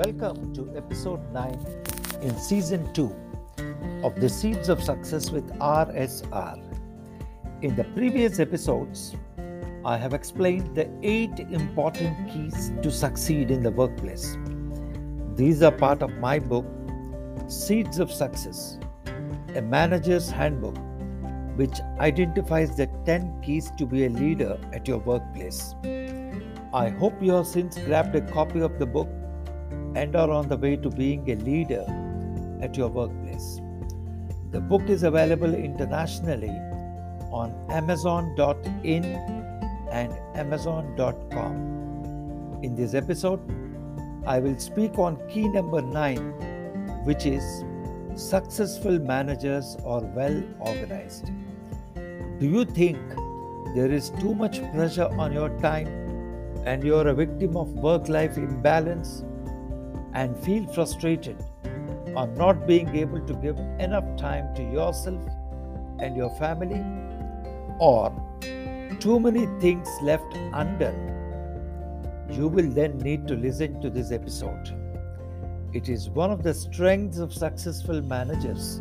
welcome to episode 9 in season 2 of the Seeds of Success with RSR. In the previous episodes, I have explained the eight important keys to succeed in the workplace. These are part of my book, Seeds of Success, a manager's handbook, which identifies the 10 keys to be a leader at your workplace. I hope you have since grabbed a copy of the book and are on the way to being a leader at your workplace. The book is available internationally on Amazon.in and Amazon.com. In this episode, I will speak on key number 9, which is successful managers are well organized. Do you think there is too much pressure on your time and you're a victim of work life imbalance and feel frustrated on not being able to give enough time to yourself and your family? Or too many things left undone? You will then need to listen to this episode. It is one of the strengths of successful managers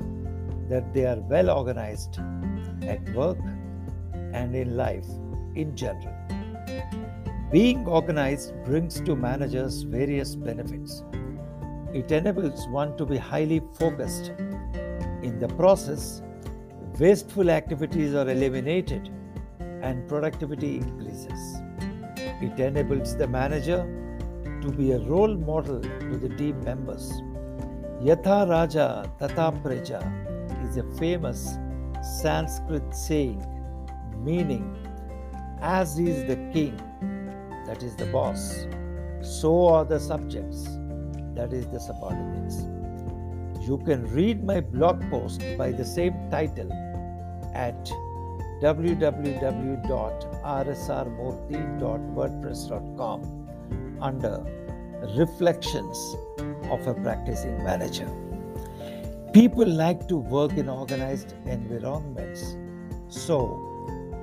that they are well organized at work and in life in general. Being organized brings to managers various benefits. It enables one to be highly focused. In the process, wasteful activities are eliminated and productivity increases. It enables the manager to be a role model to the team members. Yatha Raja Tata Praja is a famous Sanskrit saying meaning as is the king, that is the boss, so are the subjects, that is the subordinates. You can read my blog post by the same title at www.rsrmurthy.wordpress.com under Reflections of a Practicing Manager. People like to work in organized environments, so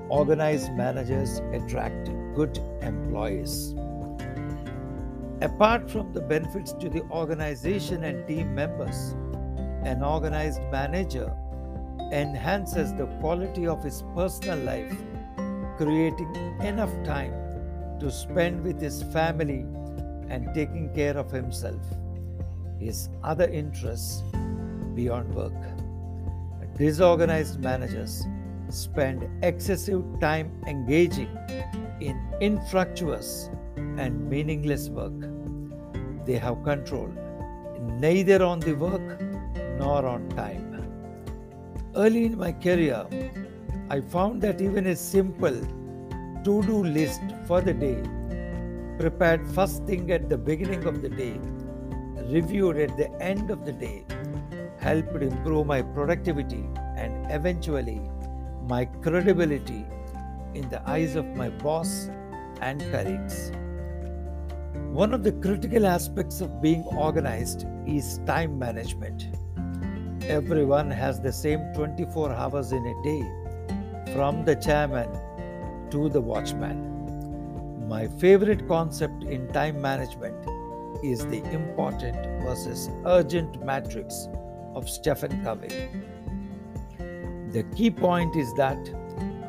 organized managers attract good employees. Apart from the benefits to the organization and team members, an organized manager enhances the quality of his personal life, creating enough time to spend with his family and taking care of himself, his other interests beyond work. Disorganized managers spend excessive time engaging in infructuous and meaningless work. They have control neither on the work nor on time. Early in my career, I found that even a simple to do list for the day, prepared first thing at the beginning of the day, reviewed at the end of the day, helped improve my productivity and eventually my credibility in the eyes of my boss and colleagues. One of the critical aspects of being organized is time management. Everyone has the same 24 hours in a day, from the chairman to the watchman. My favorite concept in time management is the important versus urgent matrix of Stephen Covey. The key point is that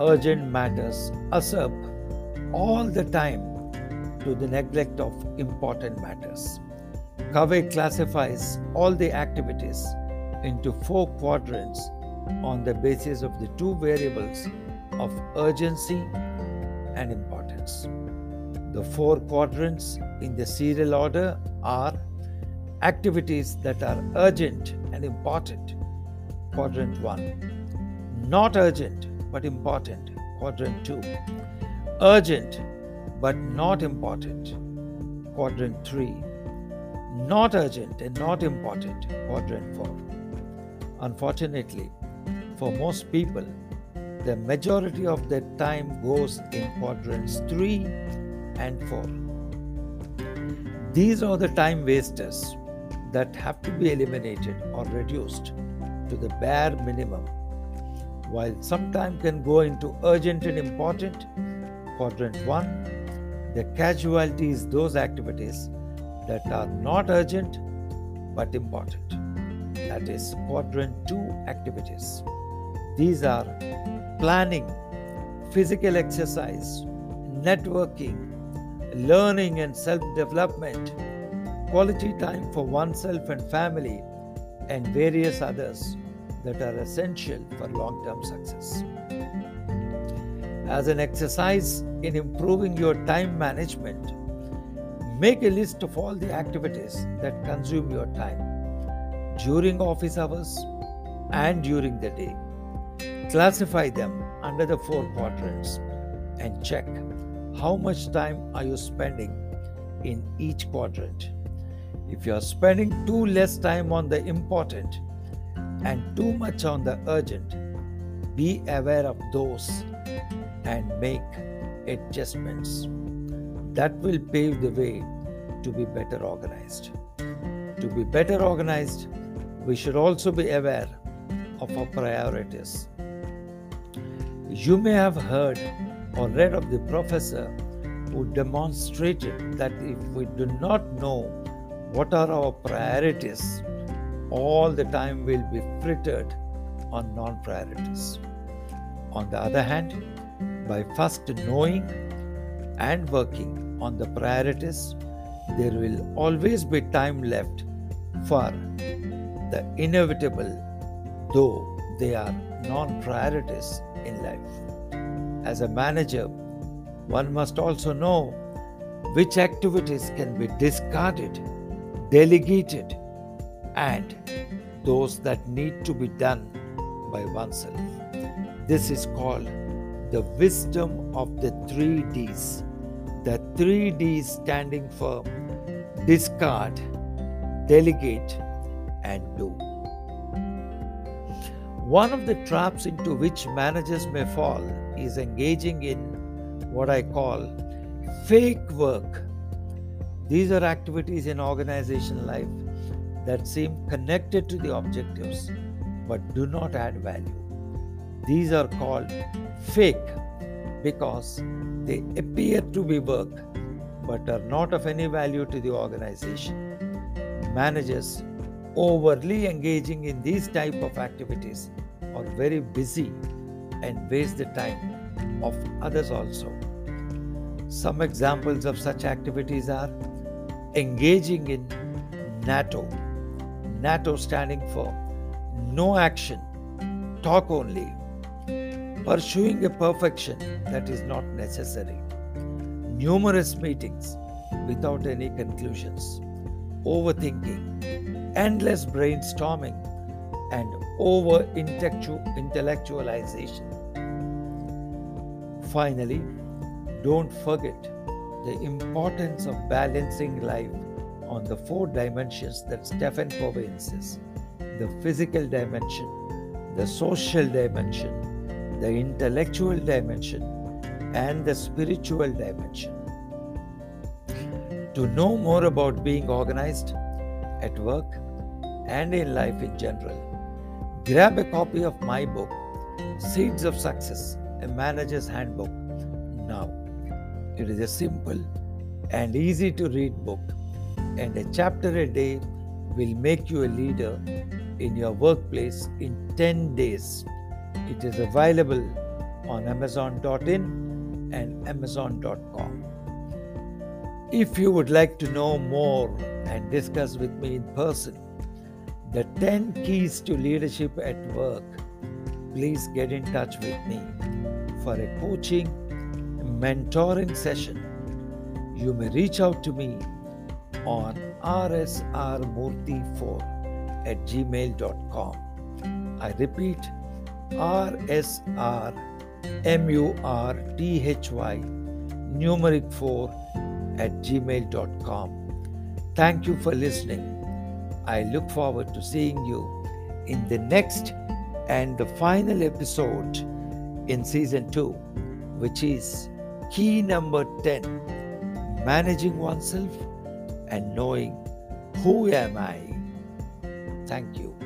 urgent matters usurp all the time to the neglect of important matters. Covey classifies all the activities into four quadrants on the basis of the two variables of urgency and importance. The four quadrants in the serial order are activities that are urgent and important, quadrant 1 not urgent but important, quadrant 2. Urgent but not important, quadrant 3. Not urgent and not important, quadrant 4. Unfortunately, for most people, the majority of their time goes in quadrants 3 and 4. These are the time wasters that have to be eliminated or reduced to the bare minimum while some time can go into urgent and important, quadrant 1, the casualty is those activities that are not urgent but important. That is quadrant 2 activities. These are planning, physical exercise, networking, learning and self development, quality time for oneself and family, and various others that are essential for long term success. As an exercise in improving your time management, make a list of all the activities that consume your time during office hours and during the day. Classify them under the four quadrants and check how much time are you spending in each quadrant. If you are spending too less time on the important and too much on the urgent, be aware of those and make adjustments. That will pave the way to be better organized. To be better organized, we should also be aware of our priorities. You may have heard or read of the professor who demonstrated that if we do not know what are our priorities, all the time will be frittered on non priorities. On the other hand, by first knowing and working on the priorities, there will always be time left for the inevitable, though they are non priorities in life. As a manager, one must also know which activities can be discarded, delegated, and those that need to be done by oneself. This is called the wisdom of the three D's. The three D's standing for discard, delegate, and do. One of the traps into which managers may fall is engaging in what I call fake work. These are activities in organization life that seem connected to the objectives but do not add value. These are called fake because they appear to be work but are not of any value to the organization. Managers overly engaging in these type of activities are very busy and waste the time of others also. Some examples of such activities are engaging in NATO. NATO standing for no action, talk only. Pursuing a perfection that is not necessary. Numerous meetings without any conclusions. Overthinking endless brainstorming, and over intellectualization. Finally, don't forget the importance of balancing life on the four dimensions that Stephen Covey insists the physical dimension, the social dimension, the intellectual dimension, and the spiritual dimension. To know more about being organized, at work, and in life in general. Grab a copy of my book, Seeds of Success, a Manager's Handbook, now. It is a simple and easy to read book, and a chapter a day will make you a leader in your workplace in 10 days. It is available on Amazon.in and Amazon.com. If you would like to know more and discuss with me in person the 10 keys to leadership at work, please get in touch with me for a coaching mentoring session. You may reach out to me on rsrmurthy4 at gmail.com. I repeat, rsrmurthy numeric 4 at gmail.com. Thank you for listening. I look forward to seeing you in the next and the final episode in season 2, which is key number 10 managing oneself and knowing who am I. Thank you